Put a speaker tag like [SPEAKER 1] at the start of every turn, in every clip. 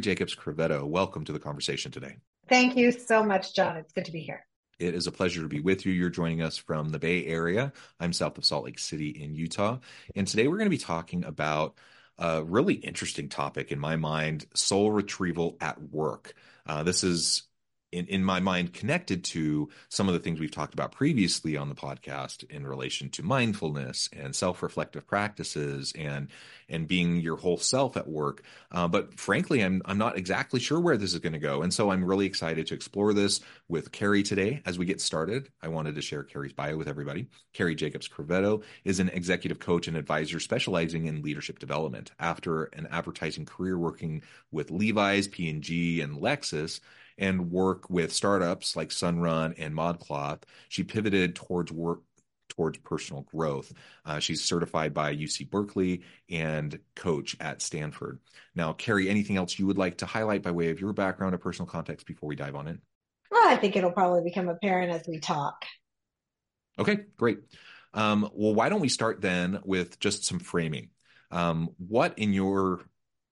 [SPEAKER 1] Jacobs Crovetto, welcome to the conversation today.
[SPEAKER 2] Thank you so much, John. It's good to be here.
[SPEAKER 1] It is a pleasure to be with you. You're joining us from the Bay Area. I'm south of Salt Lake City in Utah. And today we're going to be talking about a really interesting topic in my mind soul retrieval at work. Uh, this is in, in my mind connected to some of the things we've talked about previously on the podcast in relation to mindfulness and self-reflective practices and and being your whole self at work. Uh, but frankly i'm i'm not exactly sure where this is going to go. And so i'm really excited to explore this with Cari today. As we get started i wanted to share Cari's bio with everybody. Cari jacobs Crovetto is an executive coach and advisor specializing in leadership development. After an advertising career working with levi's p&g and lexus and work with startups like Sunrun and ModCloth. She pivoted towards work towards personal growth. Uh, she's certified by UC Berkeley and coach at Stanford. Now, Cari, anything else you would like to highlight by way of your background or personal context before we dive on in?
[SPEAKER 2] Well, I think it'll probably become apparent as we talk.
[SPEAKER 1] Okay, great. Um, well, why don't we start then with just some framing? Um, what, in your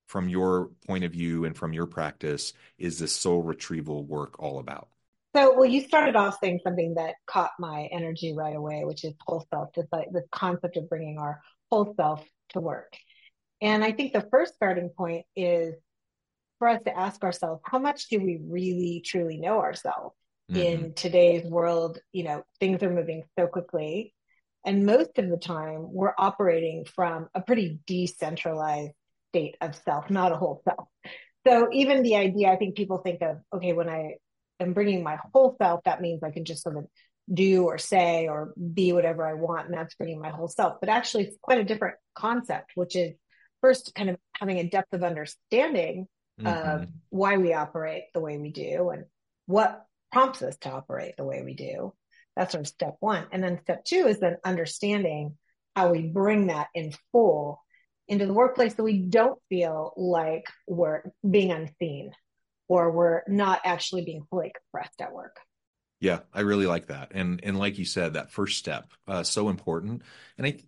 [SPEAKER 1] from your point of view and from your practice is this soul retrieval work all about?
[SPEAKER 2] So, well, you started off saying something that caught my energy right away, which is whole self, this like this concept of bringing our whole self to work. And I think the first starting point is for us to ask ourselves, how much do we really truly know ourselves mm-hmm. in today's world? You know, things are moving so quickly. And most of the time, we're operating from a pretty decentralized state of self, not a whole self. So even the idea, I think people think of, okay, when I am bringing my whole self, that means I can just sort of do or say or be whatever I want, and that's bringing my whole self. But actually, it's quite a different concept, which is first kind of having a depth of understanding mm-hmm. of why we operate the way we do and what prompts us to operate the way we do. That's sort of step one. And then step two is then understanding how we bring that in full into the workplace so we don't feel like we're being unseen or we're not actually being fully expressed at work.
[SPEAKER 1] Yeah, I really like that. And and like you said, that first step, uh, so important. And I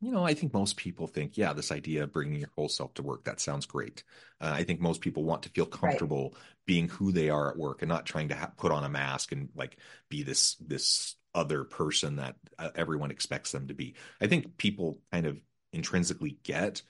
[SPEAKER 1] you know, I think most people think, yeah, this idea of bringing your whole self to work, that sounds great. Uh, I think most people want to feel comfortable right. being who they are at work and not trying to ha- put on a mask and like be this this other person that uh, everyone expects them to be. I think people kind of intrinsically get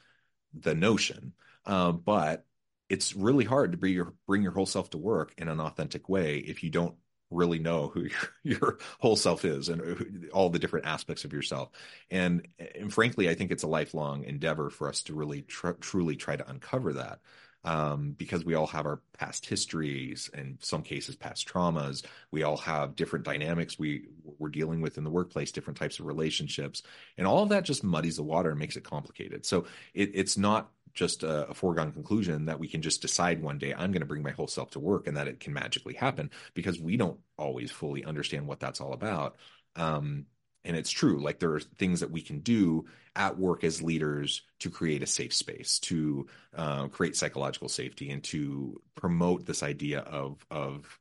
[SPEAKER 1] the notion, uh, but it's really hard to bring your bring your whole self to work in an authentic way if you don't really know who your, your whole self is and all the different aspects of yourself. And, and frankly, I think it's a lifelong endeavor for us to really tr- truly try to uncover that um, because we all have our past histories and some cases past traumas. We all have different dynamics we we're dealing with in the workplace, different types of relationships, and all of that just muddies the water and makes it complicated. So it, it's not just a, a, foregone conclusion that we can just decide one day I'm going to bring my whole self to work and that it can magically happen because we don't always fully understand what that's all about. Um, and it's true like there are things that we can do at work as leaders to create a safe space to uh, create psychological safety and to promote this idea of of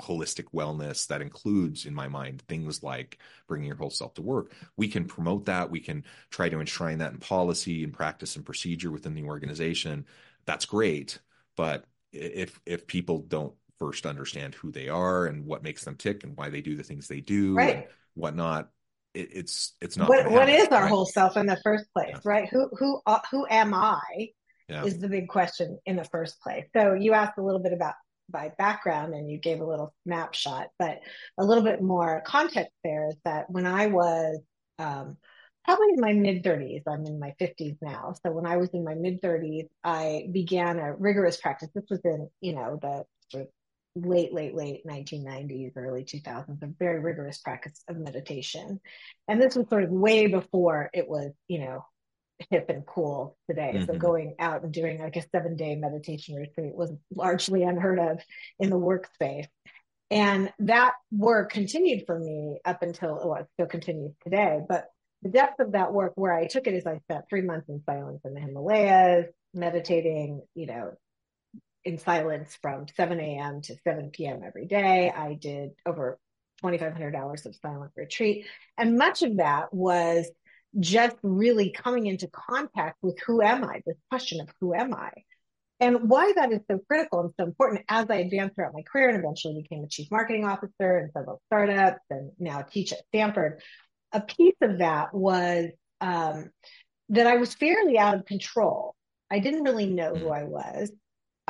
[SPEAKER 1] holistic wellness that includes in my mind things like bringing your whole self to work. We can promote that. We can try to enshrine that in policy and practice and procedure within the organization. That's great. But if if people don't first understand who they are and what makes them tick and why they do the things they do
[SPEAKER 2] right
[SPEAKER 1] whatnot it, it's it's not
[SPEAKER 2] what, what is our right? whole self in the first place yeah. right who who uh, who am i yeah. is the big question in the first place so you asked a little bit about my background and you gave a little snapshot but a little bit more context there is that when i was um, probably in my mid 30s. I'm in my 50s now. So when I was in my mid 30s, I began a rigorous practice. This was in, you know, the late, late, late 1990s, early 2000s, a very rigorous practice of meditation. And this was sort of way before it was, you know, hip and cool today. Mm-hmm. So going out and doing like a seven day meditation retreat was largely unheard of in the workspace. And that work continued for me up until, well, it still continues today. But the depth of that work, where I took it is I spent three months in silence in the Himalayas, meditating, you know, in silence from 7 a.m. to 7 p.m. every day. I did over 2,500 hours of silent retreat. And much of that was just really coming into contact with who am I, this question of who am I. And why that is so critical and so important as I advanced throughout my career and eventually became a chief marketing officer in several startups and now teach at Stanford, a piece of that was um, that I was fairly out of control. I didn't really know who I was.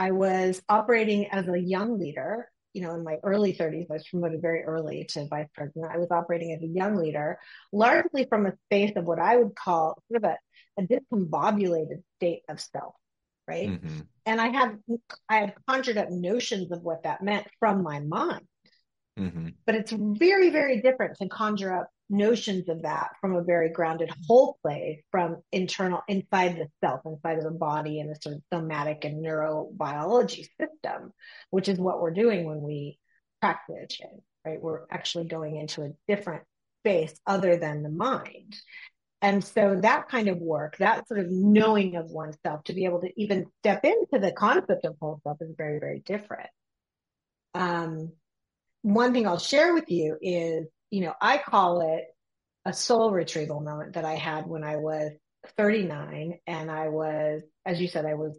[SPEAKER 2] I was operating as a young leader. You know, in my early 30s, I was promoted very early to vice president. I was operating as a young leader, largely from a space of what I would call sort of a, a discombobulated state of self, right? Mm-hmm. And I had I had conjured up notions of what that meant from my mind. Mm-hmm. But it's very, very different to conjure up notions of that from a very grounded whole play from internal inside the self inside of the body and the sort of somatic and neurobiology system which is what we're doing when we practice it right? We're actually going into a different space other than the mind. And so that kind of work that sort of knowing of oneself to be able to even step into the concept of whole self is very very different. Um, one thing i'll share with you is you know, I call it a soul retrieval moment that I had when I was 39 and I was, as you said, I was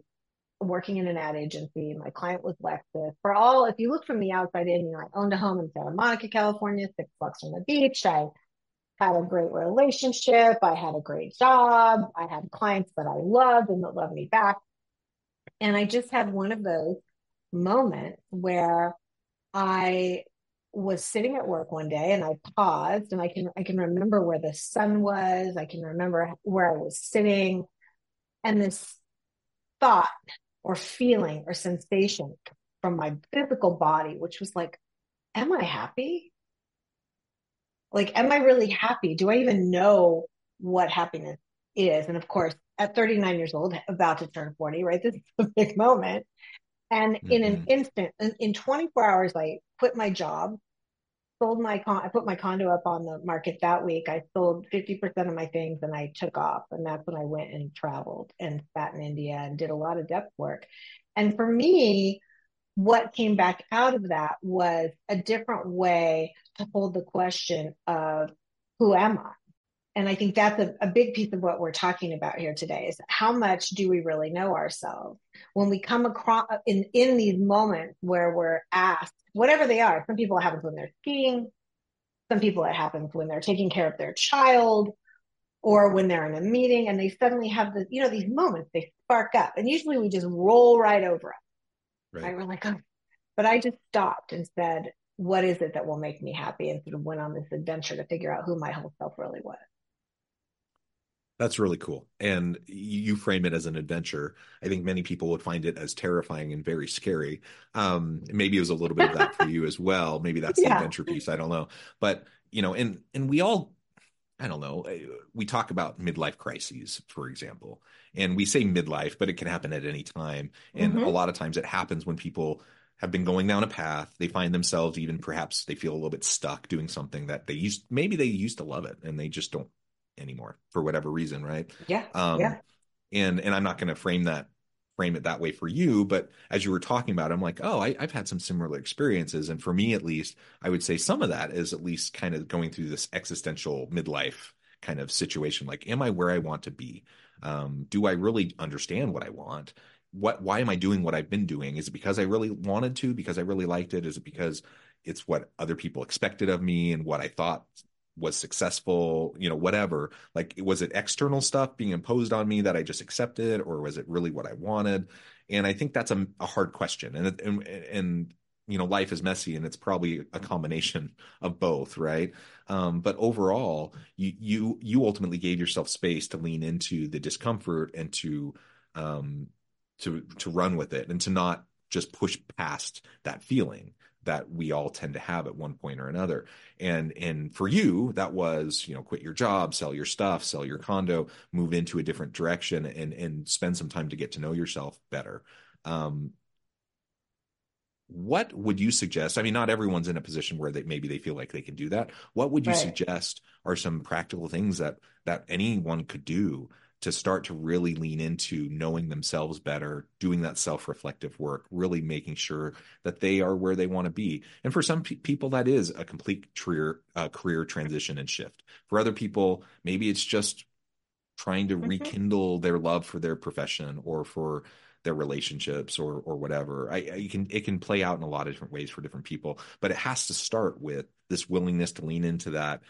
[SPEAKER 2] working in an ad agency. My client was Lexus. For all, if you look from the outside in, you know, I owned a home in Santa Monica, California, six blocks from the beach. I had a great relationship. I had a great job. I had clients that I loved and that loved me back. And I just had one of those moments where I was sitting at work one day and I paused and I can I can remember where the sun was, I can remember where I was sitting and this thought or feeling or sensation from my physical body which was like am I happy? Like am I really happy? Do I even know what happiness is? And of course, at 39 years old, about to turn 40, right? This is a big moment. And mm-hmm. in an mm-hmm. instant, in, in 24 hours, I quit my job, sold my con. I put my condo up on the market that week. I sold 50% of my things and I took off. And that's when I went and traveled and sat in India and did a lot of depth work. And for me, what came back out of that was a different way to hold the question of who am I? And I think that's a, a, big piece of what we're talking about here today is how much do we really know ourselves when we come across in, in these moments where we're asked, whatever they are. Some people it happens when they're skiing. Some people it happens when they're taking care of their child or when they're in a meeting and they suddenly have the, you know, these moments, they spark up and usually we just roll right over it. Right. right? We're like, oh. but I just stopped and said, what is it that will make me happy? And sort of went on this adventure to figure out who my whole self really was.
[SPEAKER 1] That's really cool. And you frame it as an adventure. I think many people would find it as terrifying and very scary. Um, maybe it was a little bit of that for you as well. Maybe that's yeah. the adventure piece. I don't know. But, you know, and and we all I don't know. Eh, we talk about midlife crises, for example, and we say midlife, but it can happen at any time. And mm-hmm. a lot of times it happens when people have been going down a path. They find themselves even perhaps they feel a little bit stuck doing something that they used, maybe they used to love it and they just don't anymore for whatever reason, right?
[SPEAKER 2] Yeah. Um, yeah.
[SPEAKER 1] And and I'm not going to frame that frame it that way for you, but as you were talking about, I'm like, oh, I, I've had some similar experiences, and for me at least, I would say some of that is at least kind of going through this existential midlife kind of situation. Like, am I where I want to be? Um, do I really understand what I want? What? Why am I doing what I've been doing? Is it because I really wanted to? Because I really liked it? Is it because it's what other people expected of me and what I thought was successful, you know, whatever. Like, was it external stuff being imposed on me that I just accepted, or was it really what I wanted? And I think that's a, a hard question. And, and and you know life is messy and it's probably a combination of both right um, but overall you you you ultimately gave yourself space to lean into the discomfort and to um to to run with it and to not just push past that feeling that we all tend to have at one point or another. And and for you that was you know quit your job sell your stuff sell your condo move into a different direction and and spend some time to get to know yourself better. Um, what would you suggest? I mean not everyone's in a position where they maybe they feel like they can do that. What would you right. suggest are some practical things that that anyone could do to start to really lean into knowing themselves better doing that self-reflective work really making sure that they are where they want to be and for some pe- people that is a complete career uh, career transition and shift for other people maybe it's just trying to mm-hmm. rekindle their love for their profession or for their relationships or or whatever. I, I, can it can play out in a lot of different ways for different people, but it has to start with this willingness to lean into that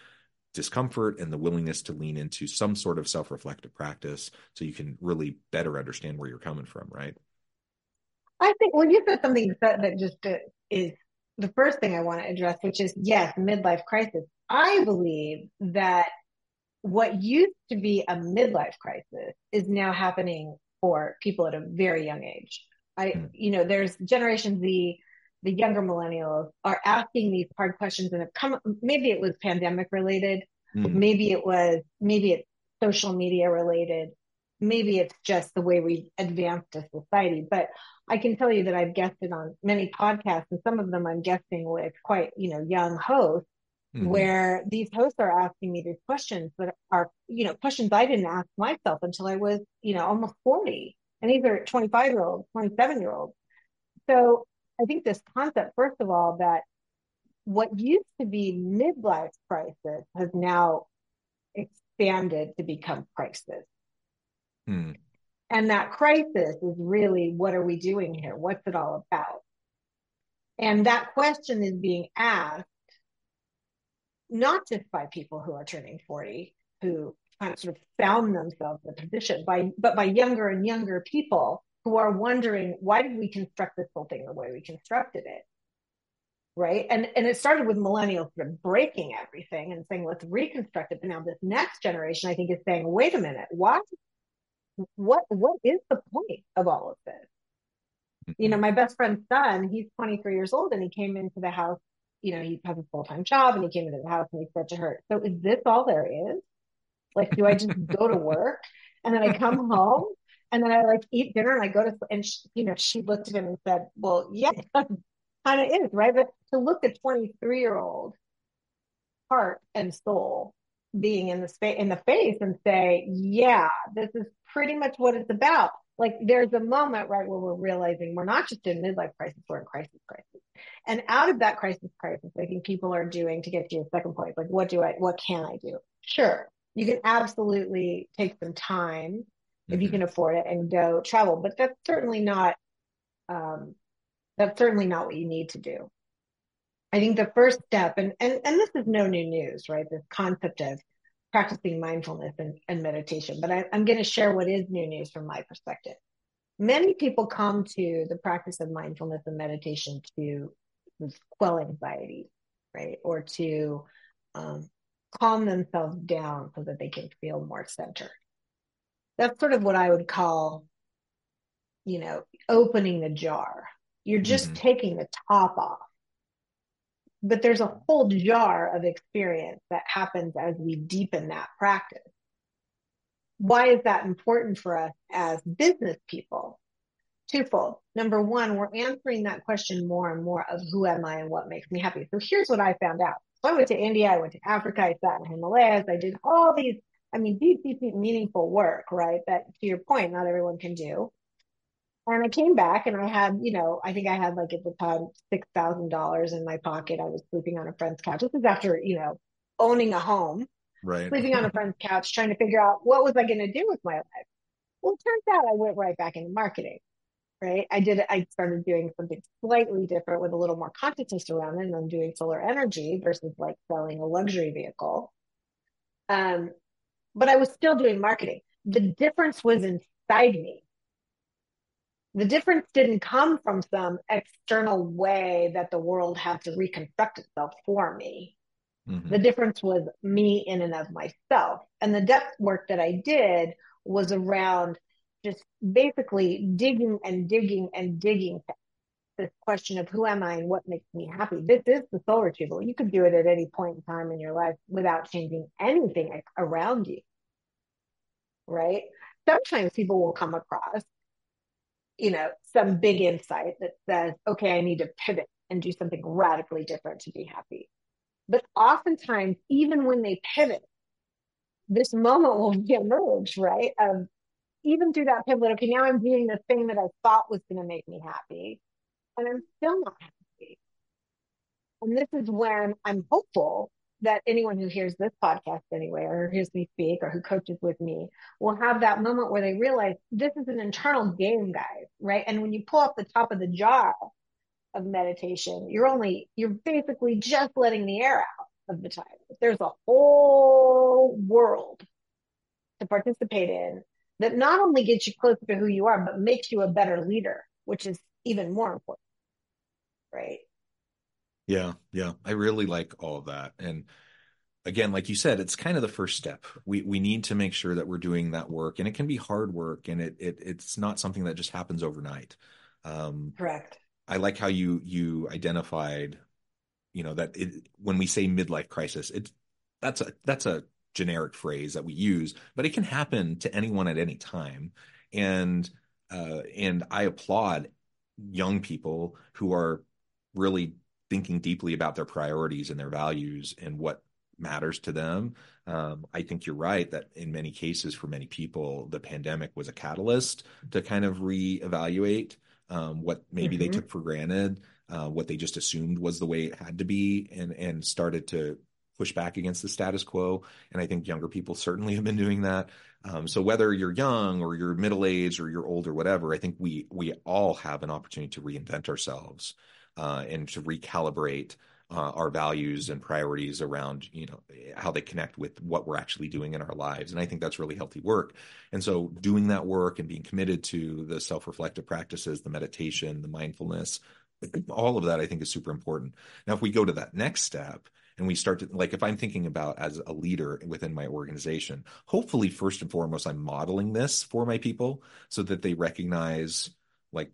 [SPEAKER 1] discomfort and the willingness to lean into some sort of self-reflective practice so you can really better understand where you're coming from, right?
[SPEAKER 2] I think when you said something that, that just uh, is the first thing I want to address, which is yes, midlife crisis. I believe that what used to be a midlife crisis is now happening for people at a very young age. I, mm. you know, there's Generation Z, the younger millennials are asking these hard questions and have come, maybe it was pandemic related, mm. maybe it was, maybe it's social media related, maybe it's just the way we advanced as society. But I can tell you that I've guested on many podcasts and some of them I'm guessing with quite, you know, young hosts Mm-hmm. where these hosts are asking me these questions that are, you know, questions I didn't ask myself until I was, you know, almost 40. And these are 25 year olds, 27 year olds. So I think this concept, first of all, that what used to be midlife crisis has now expanded to become crisis. Hmm. And that crisis is really what are we doing here? What's it all about? And that question is being asked not just by people who are turning 40, who kind of sort of found themselves in a position, by, but by younger and younger people who are wondering, why did we construct this whole thing the way we constructed it? Right. And, and it started with millennials sort of breaking everything and saying, let's reconstruct it. But now this next generation, I think, is saying, wait a minute, why? What, what is the point of all of this? You know, mm-hmm. my best friend's son, he's 23 years old and he came into the house you know, he has a full time job and he came into the house and he said to her, So is this all there is? Like, do I just go to work and then I come home and then I like eat dinner and I go to, and she, you know, she looked at him and said, Well, yeah, kind of is, right? But to look at 23 year old heart and soul being in the space in the face and say, Yeah, this is pretty much what it's about like there's a moment right where we're realizing we're not just in midlife crisis, we're in crisis crisis. And out of that crisis crisis, I think people are doing to get to your second point, like what do I what can I do? Sure. You can absolutely take some time mm-hmm. if you mm-hmm. can afford it and go travel, but that's certainly not um that's certainly not what you need to do. I think the first step, and, and, and this is no new news, right? This concept of practicing mindfulness and, and meditation, but I, I'm going to share what is new news from my perspective. Many people come to the practice of mindfulness and meditation to quell anxiety, right? Or to um, calm themselves down so that they can feel more centered. That's sort of what I would call, you know, opening the jar. You're just mm-hmm. taking the top off but there's a whole jar of experience that happens as we deepen that practice. Why is that important for us as business people? Twofold. Number one, we're answering that question more and more of who am I and what makes me happy. So here's what I found out. So I went to India, I went to Africa, I sat in the Himalayas, I did all these, I mean, deep, deep, deep, meaningful work, right? That to your point, not everyone can do. And I came back and I had, you know, I think I had like at the time six thousand dollars in my pocket. I was sleeping on a friend's couch. This is after, you know, owning a home.
[SPEAKER 1] Right.
[SPEAKER 2] Sleeping on a friend's couch, trying to figure out what was I going to do with my life. Well, it turns out I went right back into marketing. Right. I did I started doing something slightly different with a little more consciousness around it. And I'm doing solar energy versus like selling a luxury vehicle. Um, but I was still doing marketing. The difference was inside me The difference didn't come from some external way that the world had to reconstruct itself for me. Mm-hmm. The difference was me in and of myself. And the depth work that I did was around just basically digging and digging and digging this question of who am I and what makes me happy. This is the soul retrieval. You could do it at any point in time in your life without changing anything around you. Right? Sometimes people will come across, you know, some big insight that says, okay, I need to pivot and do something radically different to be happy. But oftentimes, even when they pivot, this moment will emerge, right? Of even through that pivot, okay, now I'm doing the thing that I thought was going to make me happy, and I'm still not happy. And this is when I'm hopeful that anyone who hears this podcast anyway, or hears me speak, or who coaches with me, will have that moment where they realize this is an internal game, guys, right? And when you pull up the top of the jar of meditation, you're only, you're basically just letting the air out of the time. There's a whole world to participate in that not only gets you closer to who you are, but makes you a better leader, which is even more important. Right.
[SPEAKER 1] Yeah. Yeah. I really like all of that. And again, like you said, it's kind of the first step. We we need to make sure that we're doing that work. And it can be hard work and it, it it's not something that just happens overnight.
[SPEAKER 2] Um correct.
[SPEAKER 1] I like how you you identified, you know, that it, when we say midlife crisis, it's that's a that's a generic phrase that we use, but it can happen to anyone at any time. And uh, and I applaud young people who are really thinking deeply about their priorities and their values and what matters to them. Um, I think you're right that in many cases, for many people, the pandemic was a catalyst to kind of reevaluate um, what maybe mm-hmm. they took for granted, uh, what they just assumed was the way it had to be, and and started to push back against the status quo. And I think younger people certainly have been doing that. Um, so whether you're young or you're middle aged or you're old or whatever, I think we we all have an opportunity to reinvent ourselves uh, and to recalibrate uh, our values and priorities around you know how they connect with what we're actually doing in our lives and i think that's really healthy work and so doing that work and being committed to the self-reflective practices the meditation the mindfulness all of that i think is super important now if we go to that next step and we start to like if i'm thinking about as a leader within my organization hopefully first and foremost i'm modeling this for my people so that they recognize like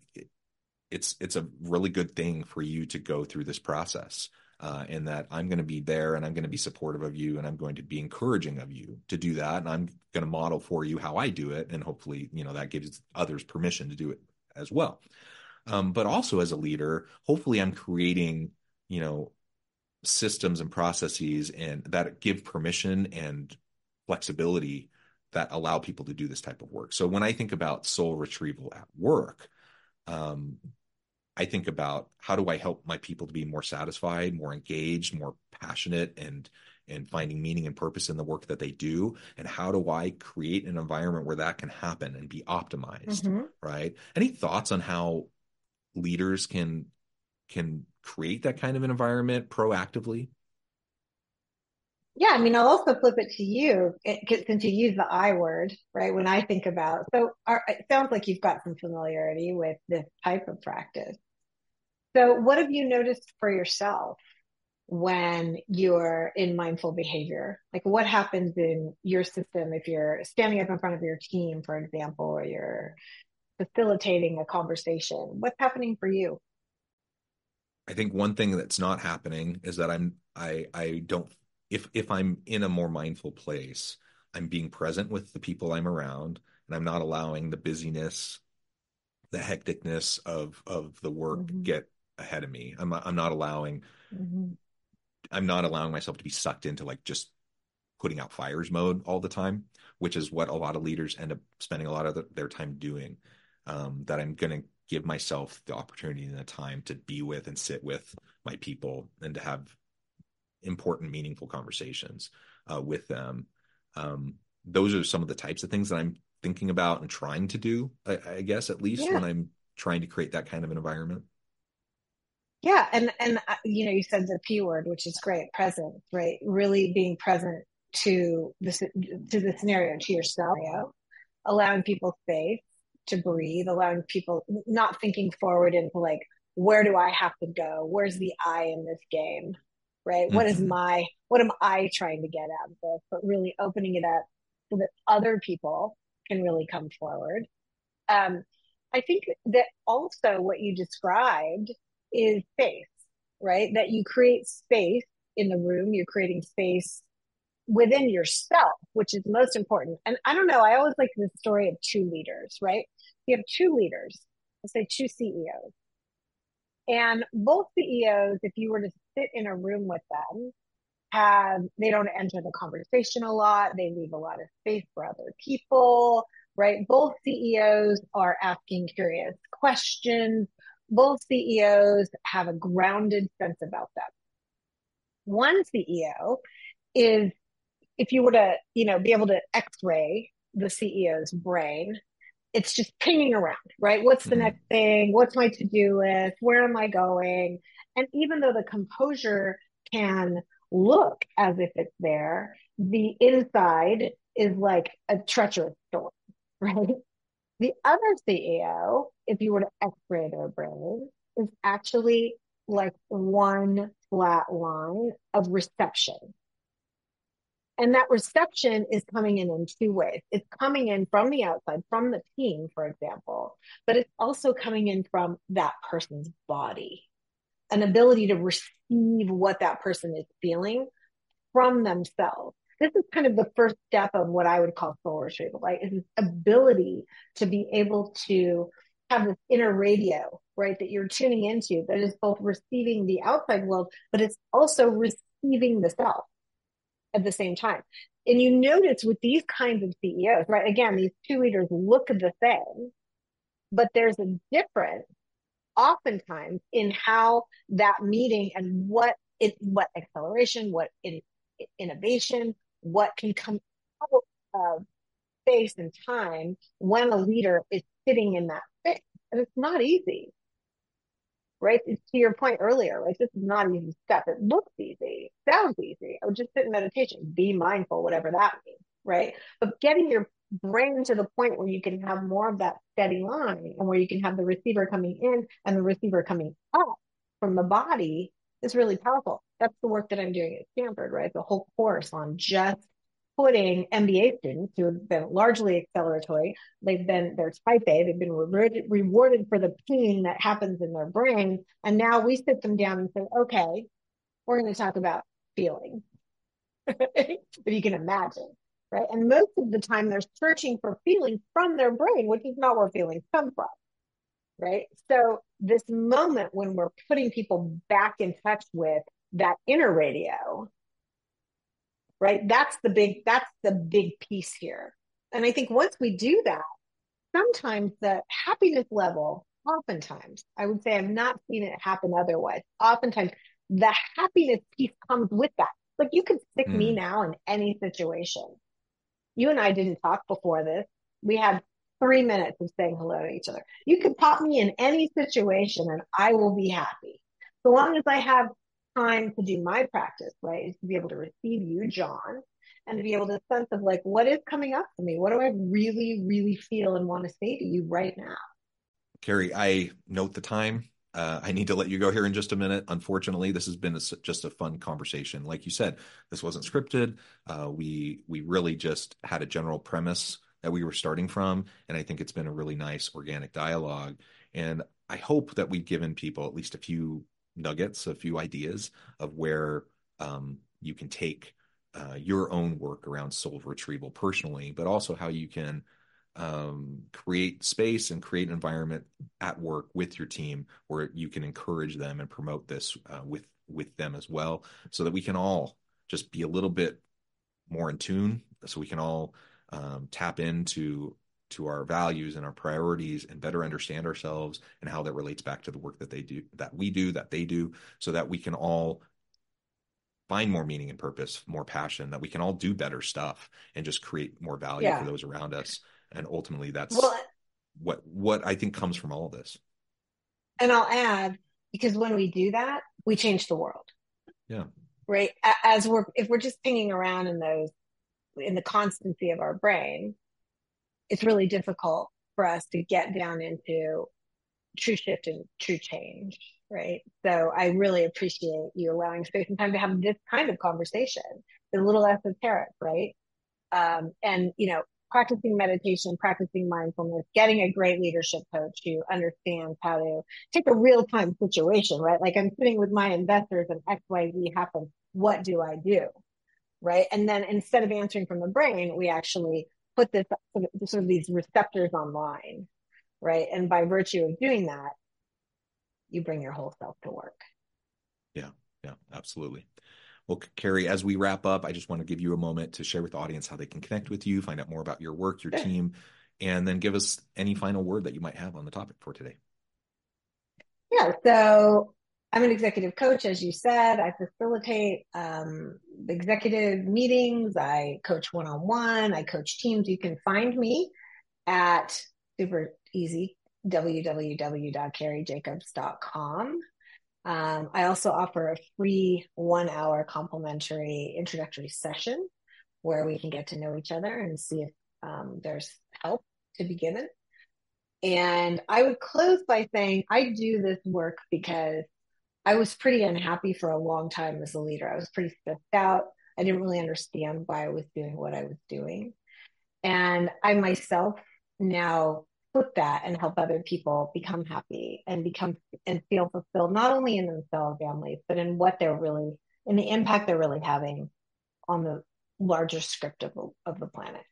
[SPEAKER 1] it's it's a really good thing for you to go through this process uh, and that I'm going to be there and I'm going to be supportive of you and I'm going to be encouraging of you to do that. And I'm going to model for you how I do it. And hopefully, you know, that gives others permission to do it as well. Um, but also as a leader, hopefully I'm creating, you know, systems and processes and that give permission and flexibility that allow people to do this type of work. So when I think about soul retrieval at work, um, I think about how do I help my people to be more satisfied, more engaged, more passionate, and and finding meaning and purpose in the work that they do, and how do I create an environment where that can happen and be optimized, mm-hmm. right? Any thoughts on how leaders can can create that kind of an environment proactively?
[SPEAKER 2] Yeah, I mean, I'll also flip it to you eh, it, since you use the I word, right? When I think about, so our, it sounds like you've got some familiarity with this type of practice. So, what have you noticed for yourself when you're in mindful behavior? Like, what happens in your system if you're standing up in front of your team, for example, or you're facilitating a conversation? What's happening for you?
[SPEAKER 1] I think one thing that's not happening is that I'm I I don't if if I'm in a more mindful place, I'm being present with the people I'm around and I'm not allowing the busyness, the hecticness of of the work mm-hmm. get ahead of me. I'm not, I'm not allowing mm-hmm. I'm not allowing myself to be sucked into like just putting out fires mode all the time, which is what a lot of leaders end up spending a lot of the, their time doing. Um, that I'm going to give myself the opportunity and the time to be with and sit with my people and to have important, meaningful conversations uh, with them. Um, those are some of the types of things that I'm thinking about and trying to do. I, I guess at least yeah. when I'm trying to create that kind of an environment.
[SPEAKER 2] Yeah, and and uh, you know, you said the P word, which is great, present, right? Really being present to the to the scenario, to your scenario, allowing people space to breathe, allowing people not thinking forward into like, where do I have to go? Where's the I in this game? Right? Mm-hmm. What is mm-hmm. my, what am I trying to get out of this? But really opening it up so that other people can really come forward. Um, I think that also what you described is space, right? That you create space in the room, you're creating space within yourself, which is most important. And I don't know, I always like the story of two leaders, right? You have two leaders, let's say two CEOs. And both CEOs, if you were to sit in a room with them, have they don't enter the conversation a lot, they leave a lot of space for other people, right? Both CEOs are asking curious questions. Both CEOs have a grounded sense about them. One CEO is if you were to, you know, be able to x-ray the CEO's brain, it's just pinging around, right? What's the mm-hmm. next thing? What's my to-do list? Where am I going? And even though the composure can look as if it's there, the inside is like a treacherous storm, right? The other CEO, if you were to x-ray their brain, is actually like one flat line of reception and that reception is coming in in two ways. It's coming in from the outside, from the team, for example, but it's also coming in from that person's body, an ability to receive what that person is feeling from themselves. This is kind of the first step of what I would call soul retrieval, right? Is this ability to be able to have this inner radio, right, that you're tuning into that is both receiving the outside world, but it's also receiving the self at the same time. And you notice with these kinds of CEOs, right? Again, these two leaders look the same, but there's a difference oftentimes in how that meeting and what it, what acceleration, what in, innovation, what can come out of space and time when a leader is sitting in that space. And it's not easy right? To your point earlier, right? This is not easy step. It looks easy, sounds easy. I would just sit in meditation, be mindful, whatever that means, right? But getting your brain to the point where you can have more of that steady line and where you can have the receiver coming in and the receiver coming up from the body is really powerful. That's the work that I'm doing at Stanford, right? The whole course on just putting MBA students who have been largely acceleratory, they've been, they're type A, they've been rewarded, rewarded for the pain that happens in their brain. And now we sit them down and say, okay, we're going to talk about feeling. if you can imagine, right? And most of the time they're searching for feelings from their brain, which is not where feelings come from, right? So this moment when we're putting people back in touch with that inner radio right? That's the big, that's the big piece here. And I think once we do that, sometimes the happiness level, oftentimes, I would say I've not seen it happen otherwise. Oftentimes, the happiness piece comes with that. Like you could stick mm. me now in any situation. You and I didn't talk before this. We had three minutes of saying hello to each other. You could pop me in any situation and I will be happy. So long as I have time to do my practice, right, is to be able to receive you, John, and to be able to sense of like, what is coming up for me? What do I really, really feel and want to say to you right now?
[SPEAKER 1] Cari, I note the time. Uh, I need to let you go here in just a minute. Unfortunately, this has been a, just a fun conversation. Like you said, this wasn't scripted. Uh, we we really just had a general premise that we were starting from, and I think it's been a really nice organic dialogue. And I hope that we've given people at least a few nuggets, a few ideas of where um, you can take uh, your own work around soul retrieval personally, but also how you can um, create space and create an environment at work with your team where you can encourage them and promote this uh, with with them as well, so that we can all just be a little bit more in tune, so we can all um, tap into to our values and our priorities and better understand ourselves and how that relates back to the work that they do that we do that they do so that we can all find more meaning and purpose more passion that we can all do better stuff and just create more value yeah. for those around us. And ultimately that's well, what what i think comes from all of this.
[SPEAKER 2] And i'll add because when we do that we change the world.
[SPEAKER 1] Yeah.
[SPEAKER 2] Right? As we're if we're just pinging around in those in the constancy of our brain it's really difficult for us to get down into true shift and true change, right? So I really appreciate you allowing space and time to have this kind of conversation. A little esoteric, right? Um, and you know, practicing meditation, practicing mindfulness, getting a great leadership coach who understands how to take a real time situation, right? Like I'm sitting with my investors and XYZ happens. What do I do? Right. And then instead of answering from the brain, we actually put this sort of these receptors online. Right. And by virtue of doing that, you bring your whole self to work.
[SPEAKER 1] Yeah. Yeah. Absolutely. Well, Cari, as we wrap up, I just want to give you a moment to share with the audience how they can connect with you, find out more about your work, your team, and then give us any final word that you might have on the topic for today.
[SPEAKER 2] Yeah, so I'm an executive coach, as you said. I facilitate um, executive meetings. I coach one on one. I coach teams. You can find me at super easy www.carijacobs.com. Um, I also offer a free one hour complimentary introductory session where we can get to know each other and see if um, there's help to be given. And I would close by saying I do this work because I was pretty unhappy for a long time as a leader. I was pretty stressed out. I didn't really understand why I was doing what I was doing. And I myself now flip that and help other people become happy and become and feel fulfilled not only in themselves families but in what they're really in the impact they're really having on the larger script of, of the planet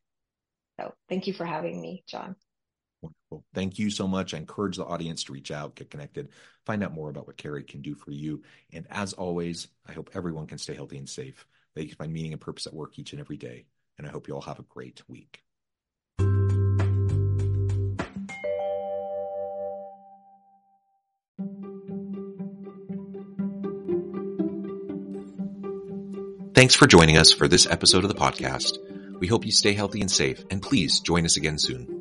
[SPEAKER 2] so thank you for having me john
[SPEAKER 1] Wonderful. Thank you so much. I encourage the audience to reach out, get connected, find out more about what Cari can do for you. And as always, I hope everyone can stay healthy and safe. They can find meaning and purpose at work each and every day. And I hope you all have a great week. Thanks for joining us for this episode of the podcast. We hope you stay healthy and safe, and please join us again soon.